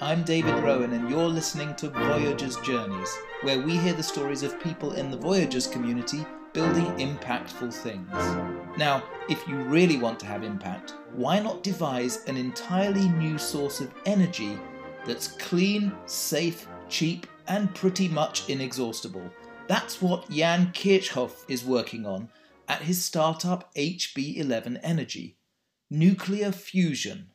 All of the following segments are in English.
I'm David Rowan, and you're listening to Voyagers Journeys, where we hear the stories of people in the Voyagers community building impactful things. Now, if you really want to have impact, why not devise an entirely new source of energy that's clean, safe, cheap, and pretty much inexhaustible? That's what Jan Kirchhoff is working on at his startup HB11 Energy nuclear fusion.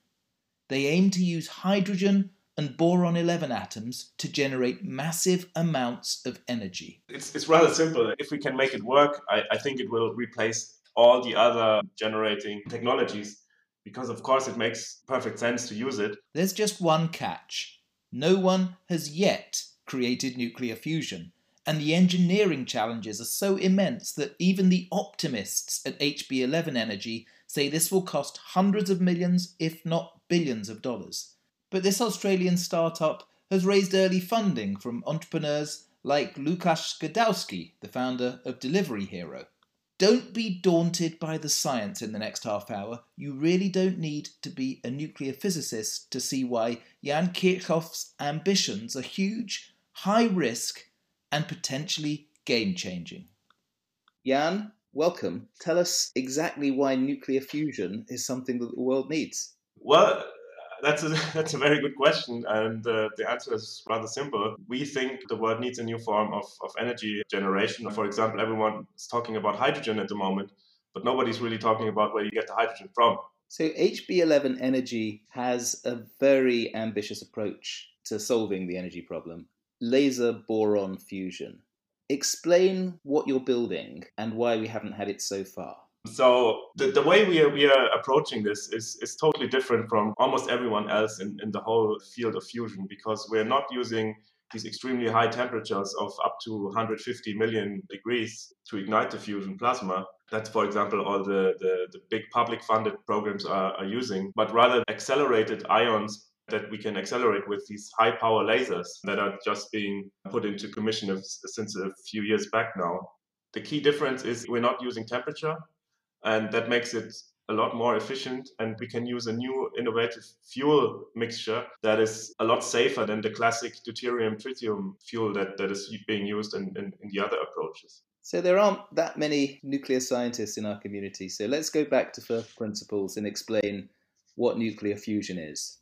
They aim to use hydrogen and boron 11 atoms to generate massive amounts of energy. It's, it's rather simple. If we can make it work, I, I think it will replace all the other generating technologies because, of course, it makes perfect sense to use it. There's just one catch no one has yet created nuclear fusion. And the engineering challenges are so immense that even the optimists at HB11 Energy say this will cost hundreds of millions, if not billions of dollars. But this Australian startup has raised early funding from entrepreneurs like Lukasz Gadowski, the founder of Delivery Hero. Don't be daunted by the science in the next half hour. You really don't need to be a nuclear physicist to see why Jan Kirchhoff's ambitions are huge, high risk, and potentially game changing. Jan, welcome. Tell us exactly why nuclear fusion is something that the world needs. Well, that's a, that's a very good question, and uh, the answer is rather simple. We think the world needs a new form of, of energy generation. For example, everyone is talking about hydrogen at the moment, but nobody's really talking about where you get the hydrogen from. So, HB11 Energy has a very ambitious approach to solving the energy problem laser boron fusion. Explain what you're building and why we haven't had it so far. So the, the way we are, we are approaching this is, is totally different from almost everyone else in, in the whole field of fusion because we're not using these extremely high temperatures of up to 150 million degrees to ignite the fusion plasma. That's, for example, all the, the, the big public funded programs are, are using, but rather accelerated ions that we can accelerate with these high power lasers that are just being put into commission since a few years back now. The key difference is we're not using temperature, and that makes it a lot more efficient and we can use a new innovative fuel mixture that is a lot safer than the classic deuterium tritium fuel that, that is being used in, in, in the other approaches. So there aren't that many nuclear scientists in our community. So let's go back to first principles and explain what nuclear fusion is.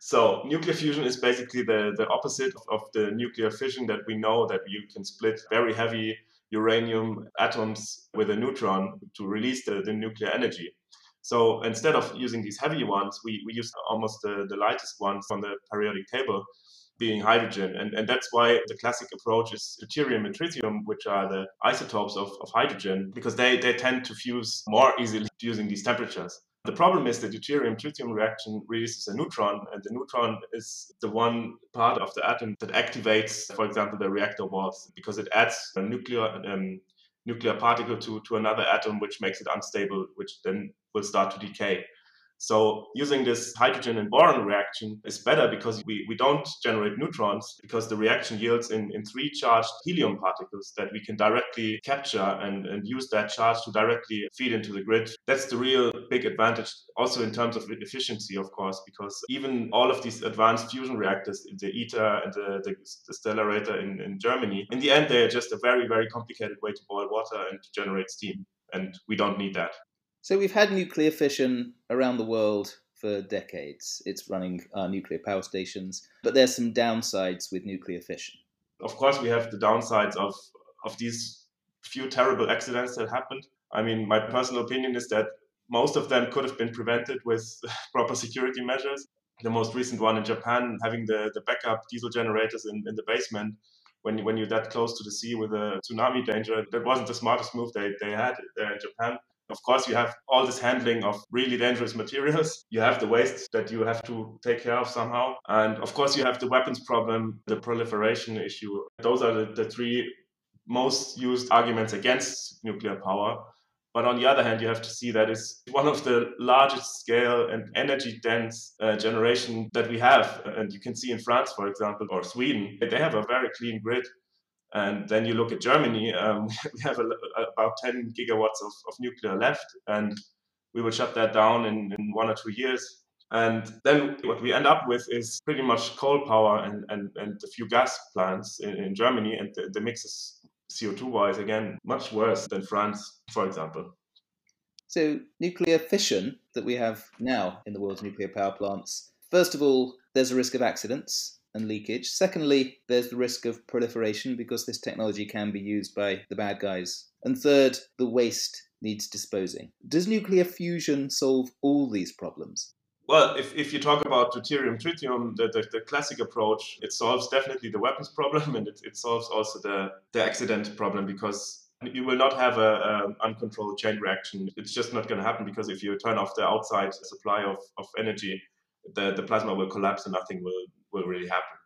So nuclear fusion is basically the, the opposite of the nuclear fission that we know that you can split very heavy uranium atoms with a neutron to release the, the nuclear energy. So instead of using these heavy ones, we, we use almost the, the lightest ones on the periodic table, being hydrogen. And, and that's why the classic approach is deuterium and tritium, which are the isotopes of, of hydrogen, because they, they tend to fuse more easily using these temperatures. The problem is the deuterium tritium reaction releases a neutron, and the neutron is the one part of the atom that activates, for example, the reactor walls because it adds a nuclear um, nuclear particle to, to another atom, which makes it unstable, which then will start to decay. So using this hydrogen and boron reaction is better because we, we don't generate neutrons because the reaction yields in, in three charged helium particles that we can directly capture and, and use that charge to directly feed into the grid. That's the real big advantage also in terms of efficiency, of course, because even all of these advanced fusion reactors, the ITER and the, the, the Stellarator in, in Germany, in the end, they're just a very, very complicated way to boil water and to generate steam. And we don't need that. So we've had nuclear fission around the world for decades. It's running our nuclear power stations, but there's some downsides with nuclear fission. Of course, we have the downsides of of these few terrible accidents that happened. I mean, my personal opinion is that most of them could have been prevented with proper security measures. The most recent one in Japan, having the, the backup diesel generators in, in the basement, when, when you're that close to the sea with a tsunami danger, that wasn't the smartest move they, they had there in Japan. Of course, you have all this handling of really dangerous materials. You have the waste that you have to take care of somehow. And of course, you have the weapons problem, the proliferation issue. Those are the, the three most used arguments against nuclear power. But on the other hand, you have to see that it's one of the largest scale and energy dense uh, generation that we have. And you can see in France, for example, or Sweden, they have a very clean grid. And then you look at Germany, um, we have a, about 10 gigawatts of, of nuclear left, and we will shut that down in, in one or two years And then what we end up with is pretty much coal power and, and, and a few gas plants in, in Germany. And the, the mix is CO2 wise, again, much worse than France, for example. So, nuclear fission that we have now in the world's nuclear power plants, first of all, there's a risk of accidents and leakage. Secondly, there's the risk of proliferation because this technology can be used by the bad guys. And third, the waste needs disposing. Does nuclear fusion solve all these problems? Well, if, if you talk about deuterium tritium, the, the, the, classic approach, it solves definitely the weapons problem and it, it solves also the, the accident problem because you will not have a, uncontrolled chain reaction. It's just not going to happen because if you turn off the outside supply of, of energy, the, the plasma will collapse and nothing will, will really happen.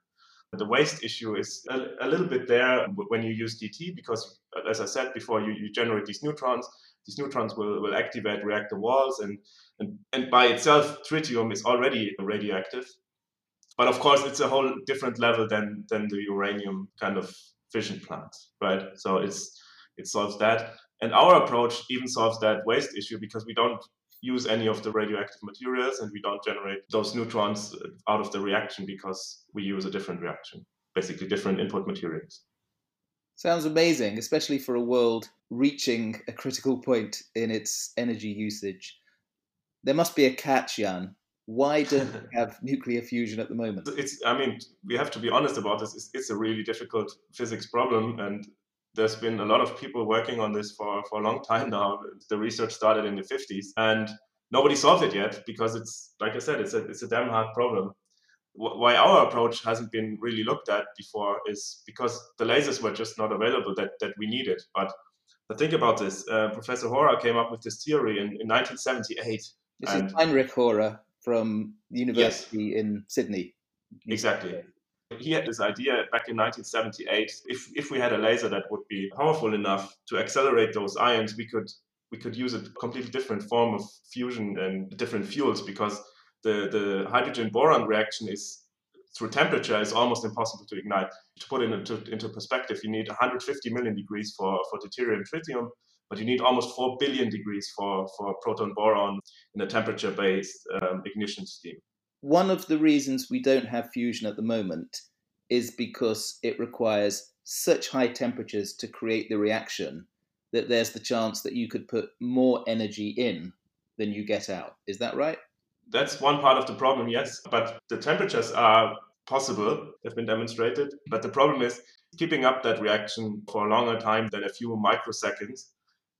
The waste issue is a, a little bit there when you use DT because, uh, as I said before, you, you generate these neutrons. These neutrons will, will activate reactor walls, and, and, and by itself, tritium is already radioactive. But of course, it's a whole different level than, than the uranium kind of fission plant, right? So it's it solves that. And our approach even solves that waste issue because we don't use any of the radioactive materials and we don't generate those neutrons uh, out of the reaction because we use a different reaction, basically different input materials. Sounds amazing, especially for a world reaching a critical point in its energy usage. There must be a catch, Jan. Why don't we have nuclear fusion at the moment? It's, I mean, we have to be honest about this. It's, it's a really difficult physics problem, and there's been a lot of people working on this for, for a long time now. The research started in the 50s and nobody solved it yet because it's, like I said, it's a, it's a damn hard problem. Why our approach hasn't been really looked at before is because the lasers were just not available that, that we needed. But, but think about this. Uh, Professor Hora came up with this theory in, in 1978. This is Heinrich Hora from the University yes. in Sydney. Exactly. He had this idea back in 1978. If, if we had a laser that would be powerful enough to accelerate those ions, we could we could use a completely different form of fusion and different fuels because the, the hydrogen boron reaction is through temperature is almost impossible to ignite. To put it into, into perspective, you need 150 million degrees for, for deuterium tritium, but you need almost 4 billion degrees for, for proton boron in a temperature based um, ignition scheme one of the reasons we don't have fusion at the moment is because it requires such high temperatures to create the reaction that there's the chance that you could put more energy in than you get out. Is that right? That's one part of the problem, yes. But the temperatures are possible, they've been demonstrated. But the problem is keeping up that reaction for a longer time than a few microseconds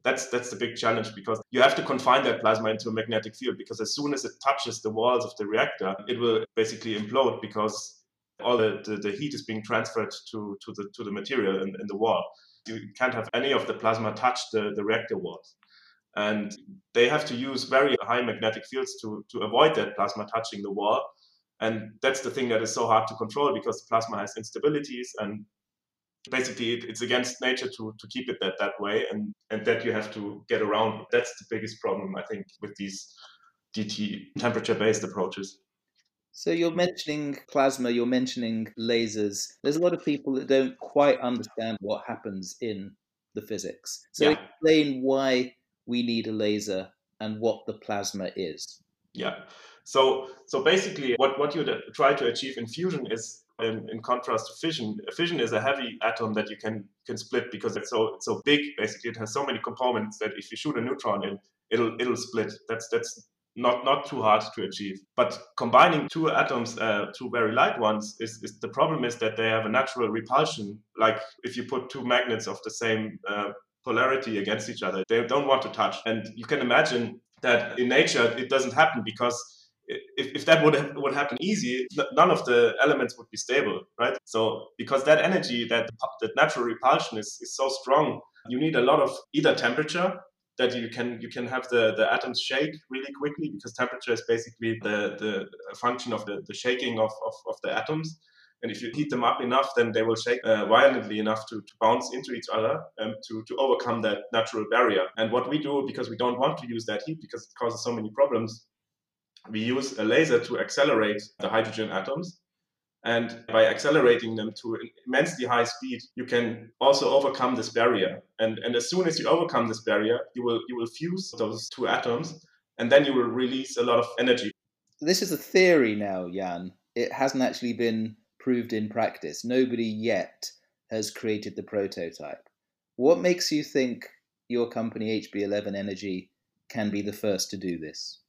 that's that's the big challenge because you have to confine that plasma into a magnetic field because as soon as it touches the walls of the reactor, it will basically implode because all the, the, the heat is being transferred to, to the to the material in, in the wall. You can't have any of the plasma touch the, the reactor walls. And they have to use very high magnetic fields to, to avoid that plasma touching the wall. And that's the thing that is so hard to control because the plasma has instabilities and basically it, it's against nature to, to keep it that, that way and, and that you have to get around. That's the biggest problem, I think, with these DT temperature based approaches. So you're mentioning plasma, you're mentioning lasers. There's a lot of people that don't quite understand what happens in the physics. So yeah. explain why we need a laser and what the plasma is. Yeah. So so basically what, what you try to achieve in fusion is in, in, contrast to fission, fission is a heavy atom that you can can split because it's so it's so big. Basically, it has so many components that if you shoot a neutron in, it'll it'll split. That's that's not not too hard to achieve. But combining two atoms, uh, two very light ones, is, is the problem is that they have a natural repulsion. Like if you put two magnets of the same uh, polarity against each other, they don't want to touch. And you can imagine that in nature it doesn't happen because if, if that would have, would happen easy, none of the elements would be stable, right? So because that energy, that that natural repulsion is, is so strong, you need a lot of either temperature that you can you can have the, the atoms shake really quickly because temperature is basically the, the function of the, the shaking of, of, of the atoms. And if you heat them up enough, then they will shake uh, violently enough to, to bounce into each other and to, to overcome that natural barrier. And what we do, because we don't want to use that heat because it causes so many problems, we use a laser to accelerate the hydrogen atoms. And by accelerating them to immensely high speed, you can also overcome this barrier. And, and as soon as you overcome this barrier, you will, you will fuse those two atoms and then you will release a lot of energy. This is a theory now, Jan. It hasn't actually been proved in practice. Nobody yet has created the prototype. What makes you think your company, HB11 Energy, can be the first to do this?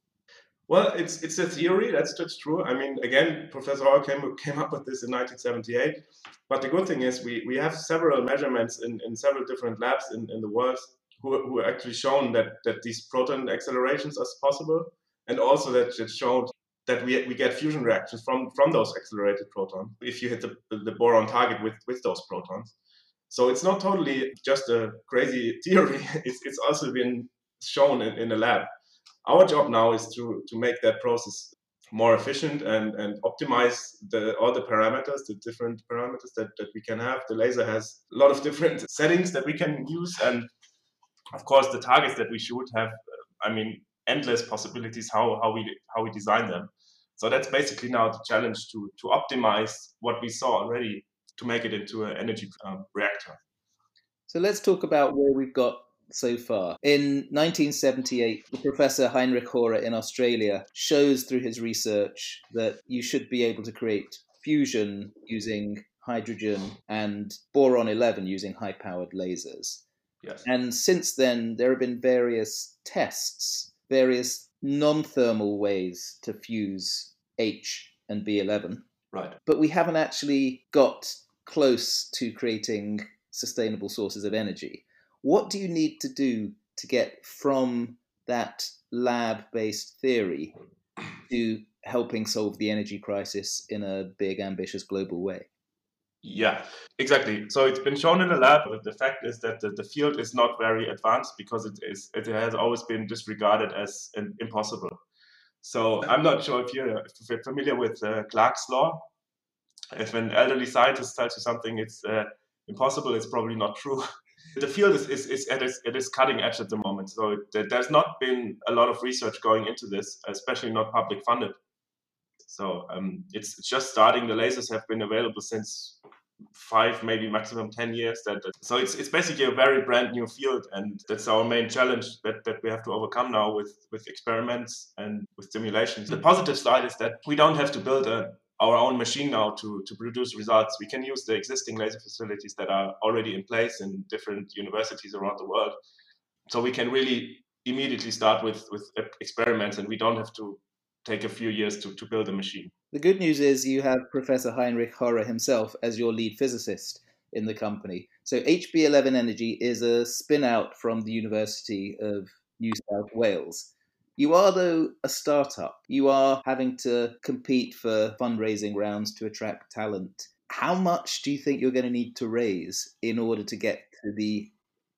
Well, it's it's a theory. That's that's true. I mean, again, Professor Hora came came up with this in 1978. But the good thing is we, we have several measurements in, in several different labs in, in the world who, who actually shown that, that these proton accelerations are possible, and also that it showed that we, we get fusion reactions from, from those accelerated protons if you hit the, the boron target with, with those protons. So it's not totally just a crazy theory. It's, it's also been shown in, in a lab. Our job now is to, to make that process more efficient and, and optimize the, all the parameters, the different parameters that, that we can have. The laser has a lot of different settings that we can use. And of course, the targets that we shoot have, I mean, endless possibilities how, how, we, how we design them. So that's basically now the challenge to, to optimize what we saw already to make it into an energy um, reactor. So let's talk about where we've got so far. In 1978, the professor Heinrich Hora in Australia shows through his research that you should be able to create fusion using hydrogen and boron 11 using high powered lasers. Yes. And since then, there have been various tests, various non thermal ways to fuse H and B11. Right. But we haven't actually got close to creating sustainable sources of energy. What do you need to do to get from that lab based theory to helping solve the energy crisis in a big, ambitious global way? Yeah, exactly. So it's been shown in the lab. But the fact is that the, the field is not very advanced because it is it has always been disregarded as impossible. So I'm not sure if you're, if you're familiar with uh, Clarke's law. If an elderly scientist tells you something it's uh, impossible, it's probably not true. the field is, is, is, at its, it is cutting edge at the moment. So there's not been a lot of research going into this, especially not public funded. So um, it's, it's just starting. The lasers have been available since five, maybe maximum 10 years. That, that, So it's, it's basically a very brand new field. And that's our main challenge that, that we have to overcome now with, with experiments and with simulations. The positive side is that we don't have to build a, our own machine now to, to produce results. We can use the existing laser facilities that are already in place in different universities around the world. So we can really immediately start with, with experiments and we don't have to take a few years to, to build a machine. The good news is you have Professor Heinrich Hora himself as your lead physicist in the company. So HB11 Energy is a spin out from the University of New South Wales. You are, though, a startup. You are having to compete for fundraising rounds to attract talent. How much do you think you're going to need to raise in order to get to the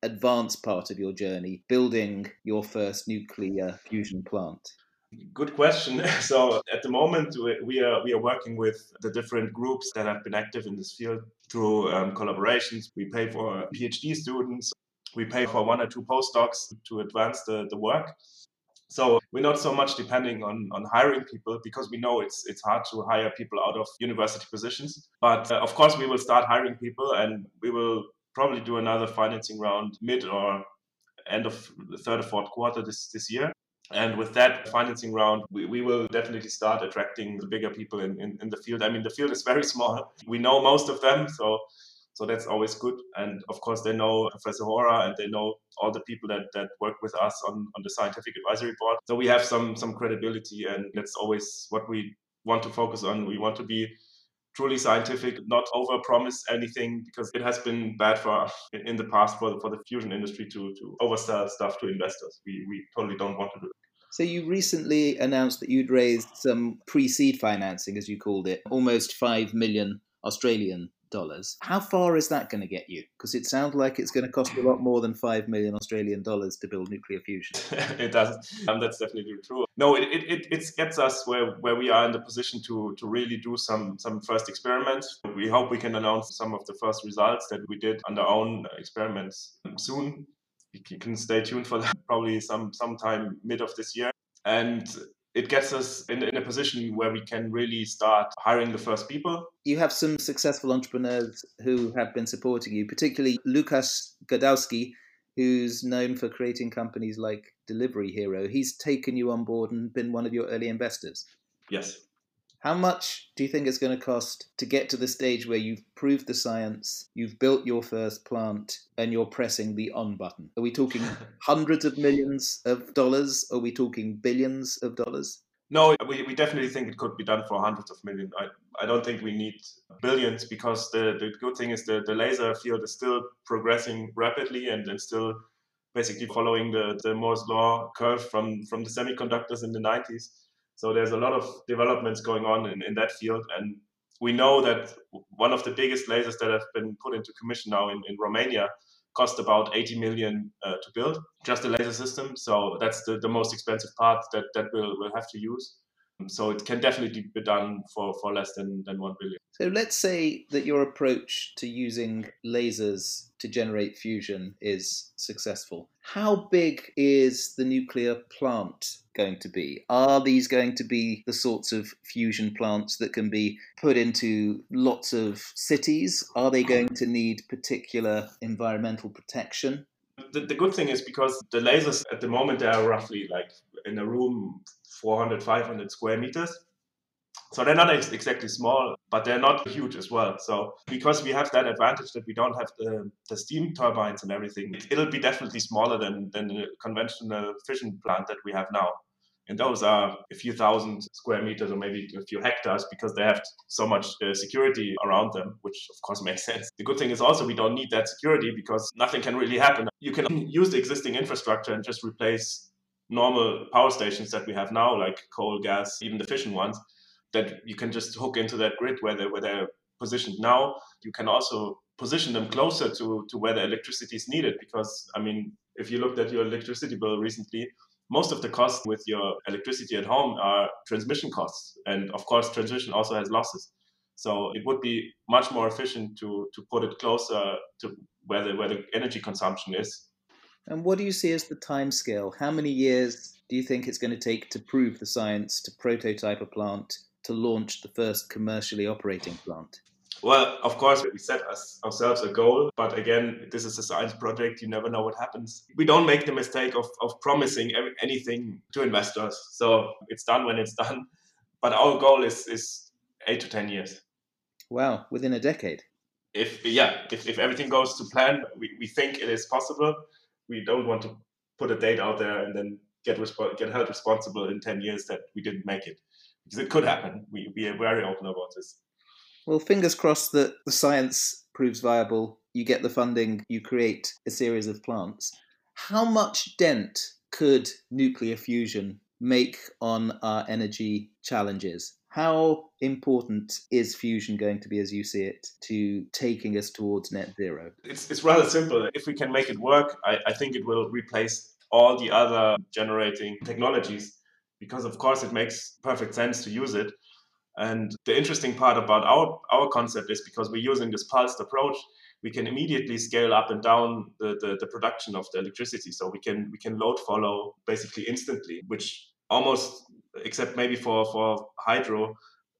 advanced part of your journey, building your first nuclear fusion plant? Good question. So at the moment, we are we are working with the different groups that have been active in this field through um, collaborations. We pay for PhD students. We pay for one or two postdocs to advance the, the work. So we're not so much depending on, on hiring people because we know it's it's hard to hire people out of university positions. But uh, of course, we will start hiring people, and we will probably do another financing round mid or end of the third or fourth quarter this this year. And with that financing round, we, we will definitely start attracting the bigger people in, in, in the field. I mean, the field is very small. We know most of them, so so that's always good. And of course, they know Professor Hora and they know all the people that, that work with us on, on the scientific advisory board. So we have some some credibility, and that's always what we want to focus on. We want to be truly scientific, not over promise anything because it has been bad for in the past for, for the fusion industry to, to oversell stuff to investors. We, we totally don't want to do it. So you recently announced that you'd raised some pre-seed financing, as you called it, almost 5 million Australian dollars. How far is that going to get you? Because it sounds like it's going to cost a lot more than five million Australian dollars to build nuclear fusion. it does. and um, that's definitely true. No, it, it, it gets us where, where we are in the position to, to really do some, some first experiments. We hope we can announce some of the first results that we did on our own experiments soon. You can stay tuned for that probably some sometime mid of this year. And it gets us in, in a position where we can really start hiring the first people. You have some successful entrepreneurs who have been supporting you, particularly Lukas Gadowski, who's known for creating companies like Delivery Hero. He's taken you on board and been one of your early investors. Yes. How much do you think it's going to cost to get to the stage where you've proved the science, you've built your first plant, and you're pressing the on button? Are we talking hundreds of millions of dollars? Are we talking billions of dollars? No, we, we definitely think it could be done for hundreds of millions. I, I don't think we need billions because the, the good thing is the, the laser field is still progressing rapidly and, and still basically following the, the Moore's law curve from, from the semiconductors in the 90s. So there's a lot of developments going on in, in that field. And we know that one of the biggest lasers that have been put into commission now in, in Romania cost about 80 million uh, to build, just the laser system. So that's the, the most expensive part that, that we'll, we'll have to use. So it can definitely be done for, for less than, than 1 billion. So let's say that your approach to using lasers to generate fusion is successful. How big is the nuclear plant going to be? Are these going to be the sorts of fusion plants that can be put into lots of cities? Are they going to need particular environmental protection? The, the good thing is because the lasers at the moment they are roughly like in a room 400, 500 square meters. So they're not ex- exactly small, but they're not huge as well. So because we have that advantage that we don't have the, the steam turbines and everything, it'll be definitely smaller than, than the conventional fission plant that we have now. And those are a few thousand square meters or maybe a few hectares because they have so much uh, security around them, which of course makes sense. The good thing is also we don't need that security because nothing can really happen. You can use the existing infrastructure and just replace normal power stations that we have now, like coal, gas, even the fission ones, that you can just hook into that grid where they're, where they're positioned now. You can also position them closer to, to where the electricity is needed because, I mean, if you looked at your electricity bill recently, most of the costs with your electricity at home are transmission costs. And of course, transmission also has losses. So it would be much more efficient to, to put it closer to where the, where the energy consumption is and what do you see as the time scale? How many years do you think it's going to take to prove the science, to prototype a plant, to launch the first commercially operating plant? Well, of course, we set us, ourselves a goal, but again, this is a science project. You never know what happens. We don't make the mistake of, of promising anything to investors. So it's done when it's done. But our goal is, is eight to 10 years. Wow, within a decade. If, yeah, if, if everything goes to plan, we, we think it is possible we don't want to put a date out there and then get resp- get held responsible in 10 years that we didn't make it. Because it could happen. We, we are very open about this. Well fingers crossed that the science proves viable. You get the funding you create a series of plants. How much dent could nuclear fusion make on our energy challenges how important is fusion going to be, as you see it, to taking us towards net zero? It's, it's rather simple. If we can make it work, I, I think it will replace all the other generating technologies because, of course, it makes perfect sense to use it. And the interesting part about our, our concept is because we're using this pulsed approach, we can immediately scale up and down the, the, the, production of the electricity. So we can we can load follow basically instantly, which almost except maybe for, for hydro,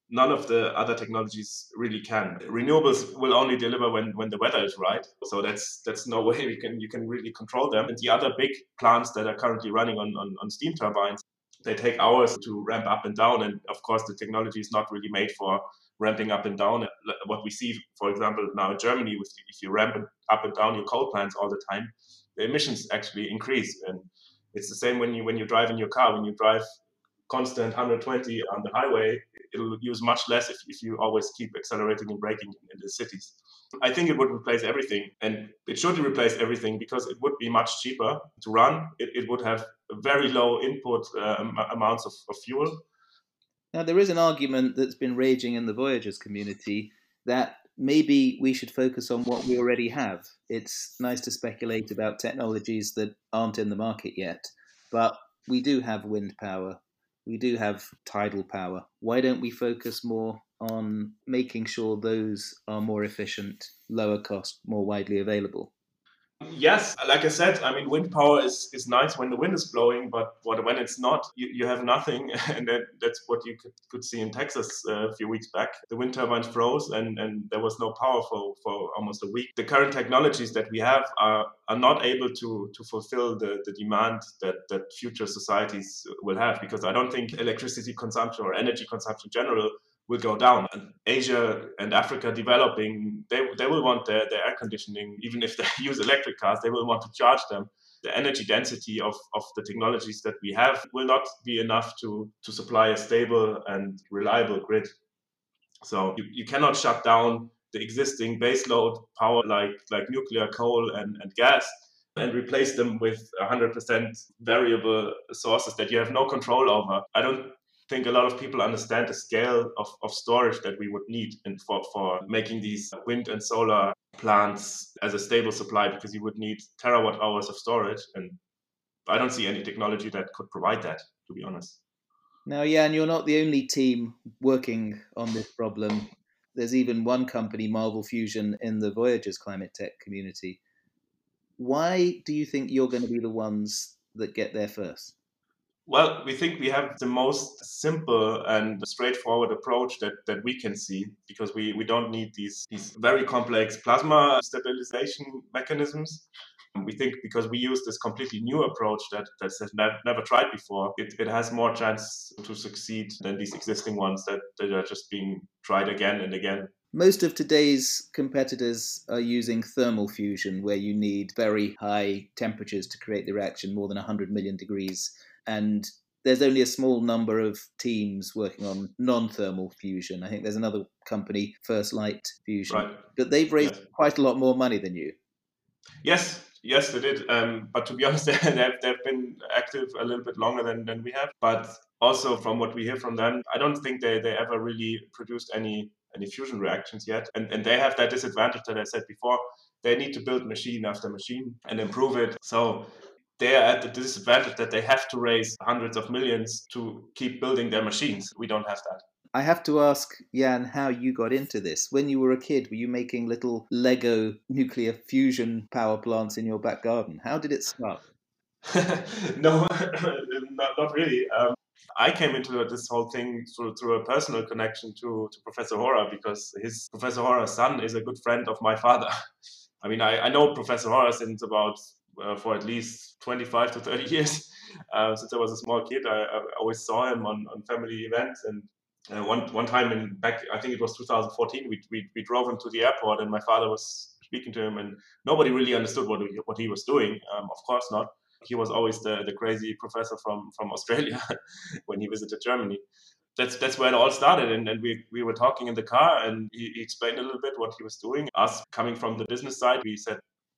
none of the other technologies really can. Renewables will only deliver when, when the weather is right. So that's that's no way you can you can really control them. And the other big plants that are currently running on, on, on steam turbines, they take hours to ramp up and down. And of course the technology is not really made for ramping up and down. What we see, for example, now in Germany, if you ramp up and down your coal plants all the time, the emissions actually increase. And it's the same when you when you drive in your car. When you drive constant 120 on the highway, it'll use much less if, if you always keep accelerating and braking in, the cities. I think it would replace everything, and it should replace everything because it would be much cheaper to run. It, it would have very low input uh, amounts of, of fuel. Now, there is an argument that's been raging in the Voyagers community that maybe we should focus on what we already have. It's nice to speculate about technologies that aren't in the market yet, but we do have wind power, we do have tidal power. Why don't we focus more on making sure those are more efficient, lower cost, more widely available? Yes, like I said, I mean, wind power is, is nice when the wind is blowing, but what, when it's not, you, you have nothing. And that, that's what you could, could see in Texas uh, a few weeks back. The wind turbines froze and, and there was no power for, for almost a week. The current technologies that we have are, are not able to, to fulfill the, the demand that, that future societies will have because I don't think electricity consumption or energy consumption in general will go down. And Asia and Africa developing, they, they will want their, their air conditioning, even if they use electric cars, they will want to charge them. The energy density of, of the technologies that we have will not be enough to, to supply a stable and reliable grid. So you, you cannot shut down the existing baseload power like, like nuclear, coal, and, and gas and replace them with 100% variable sources that you have no control over. I don't think a lot of people understand the scale of, of storage that we would need and for, for making these wind and solar plants as a stable supply because you would need terawatt hours of storage and I don't see any technology that could provide that to be honest. Now, Jan, you're not the only team working on this problem. There's even one company, Marvel Fusion, in the Voyagers climate tech community. Why do you think you're going to be the ones that get there first? Well, we think we have the most simple and straightforward approach that, that we can see because we, we don't need these, these very complex plasma stabilization mechanisms. We think because we use this completely new approach that that's ne- never tried before, it, it has more chance to succeed than these existing ones that, that are just being tried again and again. Most of today's competitors are using thermal fusion, where you need very high temperatures to create the reaction, more than 100 million degrees and there's only a small number of teams working on non-thermal fusion. I think there's another company, First Light Fusion, right. but they've raised yes. quite a lot more money than you. Yes, yes, they did. Um, but to be honest, they've, they've been active a little bit longer than, than we have. But also from what we hear from them, I don't think they, they ever really produced any any fusion reactions yet. And, and they have that disadvantage that I said before. They need to build machine after machine and improve it. So they are at the disadvantage that they have to raise hundreds of millions to keep building their machines. We don't have that. I have to ask Jan how you got into this. When you were a kid, were you making little Lego nuclear fusion power plants in your back garden? How did it start? no, not, not really. Um, I came into this whole thing through, through a personal connection to, to Professor Hora because his Professor Hora's son is a good friend of my father. I mean, I, I know Professor Hora since about uh, for at least 25 to 30 years. Uh, since I was a small kid, I, I always saw him on, on family events. And uh, one one time in back, I think it was 2014, we, we, we drove him to the airport, and my father was speaking to him, and nobody really understood what he, what he was doing. Um, of course not. He was always the, the crazy professor from from Australia when he visited Germany that's that's where it all started. And, and we, we were talking in the car, and he, he, explained a little bit what he was doing. Us coming from the business side, we said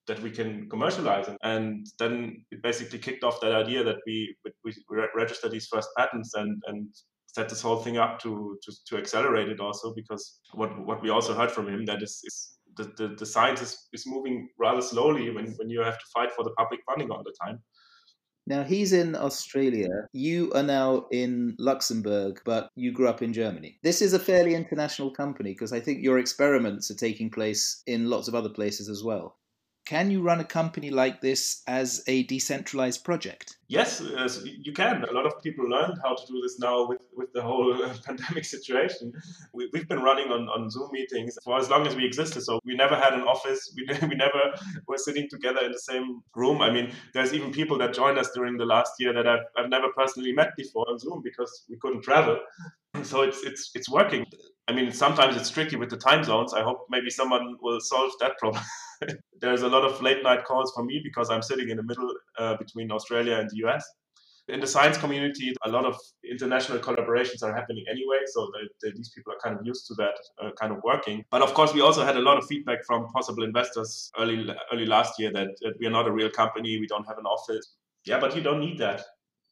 that we can commercialize. And then it basically kicked off that idea that we we register these first patents and and set this whole thing up to to, to accelerate it also because what what we also heard from him that is, is the, the, the science is, is moving rather slowly when, when you have to fight for the public funding all the time. Now he's in Australia. You are now in Luxembourg, but you grew up in Germany. This is a fairly international company because I think your experiments are taking place in lots of other places as well. Can you run a company like this as a decentralized project? Yes, you can. A lot of people learned how to do this now with, with the whole pandemic situation. We, have been running on, on Zoom meetings for as long as we existed. So we never had an office. We, we never were sitting together in the same room. I mean, there's even people that joined us during the last year that I've, I've never personally met before on Zoom because we couldn't travel. So it's, it's, it's working. I mean, sometimes it's tricky with the time zones. I hope maybe someone will solve that problem. There's a lot of late night calls for me because I'm sitting in the middle uh, between Australia and the US. In the science community, a lot of international collaborations are happening anyway, so these people are kind of used to that uh, kind of working. But of course, we also had a lot of feedback from possible investors early early last year that, that we are not a real company, we don't have an office. Yeah, but you don't need that.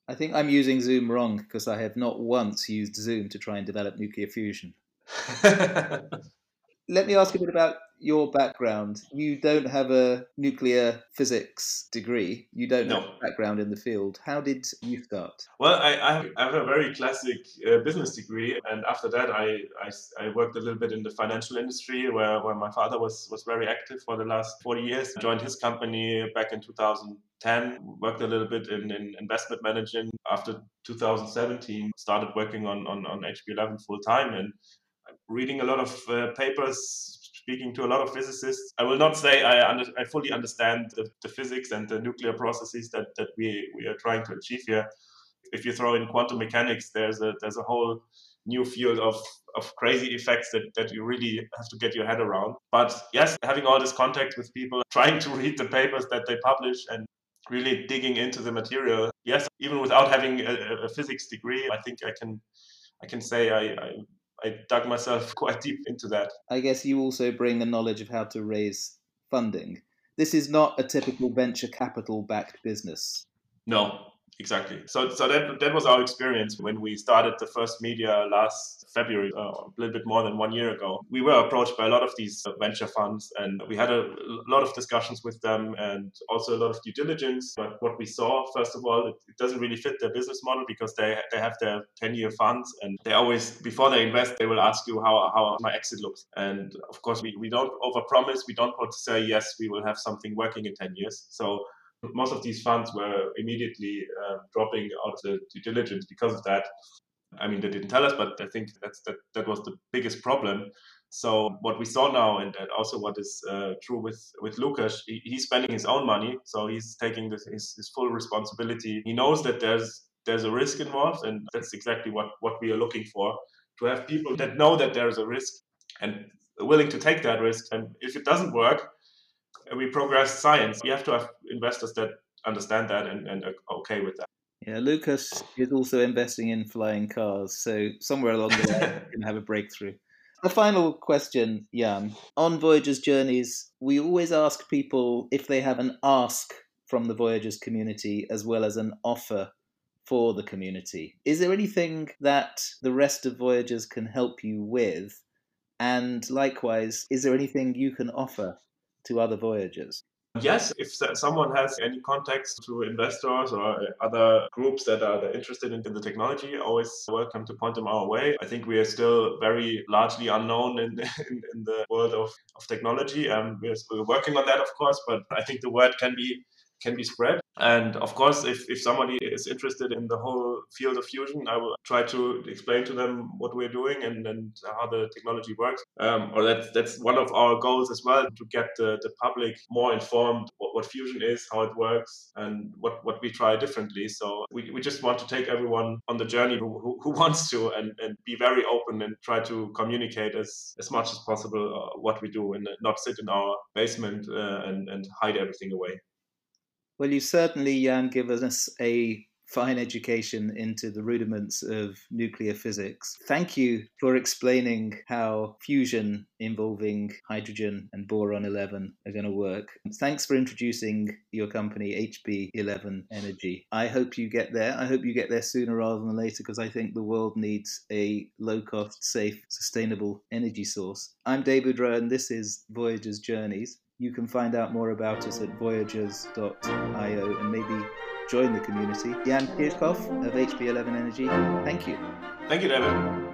I think I'm using Zoom wrong because I have not once used Zoom to try and develop nuclear fusion. Let me ask a bit about your background. You don't have a nuclear physics degree. You don't no. have a background in the field. How did you start? Well, I, I have a very classic uh, business degree, and after that, I, I, I, worked a little bit in the financial industry, where, where my father was was very active for the last 40 years. I joined his company back in 2010. Worked a little bit in, in investment management. After 2017, started working on on, on HB11 full time and reading a lot of uh, papers, speaking to a lot of physicists. I will not say I, under, I fully understand the, the, physics and the nuclear processes that, that we, we are trying to achieve here. If you throw in quantum mechanics, there's a there's a whole new field of, of crazy effects that, that you really have to get your head around. But yes, having all this contact with people, trying to read the papers that they publish and really digging into the material. Yes, even without having a, a physics degree, I think I can I can say I, I I dug myself quite deep into that. I guess you also bring a knowledge of how to raise funding. This is not a typical venture capital backed business. No, exactly. So, so that that was our experience when we started the first media last February, uh, a little bit more than one year ago. We were approached by a lot of these venture funds, and we had a lot of discussions with them, and also a lot of due diligence. But what we saw, first of all, it, it doesn't really fit their business model because they they have their ten year funds, and they always before they invest, they will ask you how how my exit looks. And of course, we we don't overpromise. We don't want to say yes, we will have something working in ten years. So most of these funds were immediately uh, dropping out of the due diligence because of that. I mean, they didn't tell us, but I think that's that that was the biggest problem. So what we saw now, and also what is uh, true with with Lucas, he, he's spending his own money, so he's taking this, his, his full responsibility. He knows that there's there's a risk involved, and that's exactly what what we are looking for to have people that know that there's a risk and willing to take that risk. And if it doesn't work, we progress science. We have to have investors that understand that and, and are okay with that. Yeah, Lucas is also investing in flying cars, so somewhere along the way, we can have a breakthrough. A final question, Jan. On Voyager's journeys, we always ask people if they have an ask from the Voyagers community as well as an offer for the community. Is there anything that the rest of Voyagers can help you with? And likewise, is there anything you can offer to other Voyagers? Yes, if someone has any contacts to investors or other groups that are interested in the technology, always welcome to point them our way. I think we are still very largely unknown in, in, in the world of, of technology. Um, we're, we're working on that, of course, but I think the word can be can be spread. And of course, if, if somebody is interested in the whole field of fusion, I will try to explain to them what we're doing and, and how the technology works. Um, or that's, that's one of our goals as well to get the, the public more informed what, what fusion is, how it works, and what, what we try differently. So we, we just want to take everyone on the journey who, who, wants to and, and be very open and try to communicate as, as much as possible uh, what we do and not sit in our basement uh, and, and hide everything away. Well, you certainly, Jan, give us a fine education into the rudiments of nuclear physics. Thank you for explaining how fusion involving hydrogen and boron 11 are going to work. Thanks for introducing your company, HB11 Energy. I hope you get there. I hope you get there sooner rather than later because I think the world needs a low cost, safe, sustainable energy source. I'm David Rowan, and this is Voyager's Journeys. You can find out more about us at voyagers.io and maybe join the community. Jan Kirchhoff of HB11 Energy, thank you. Thank you, David.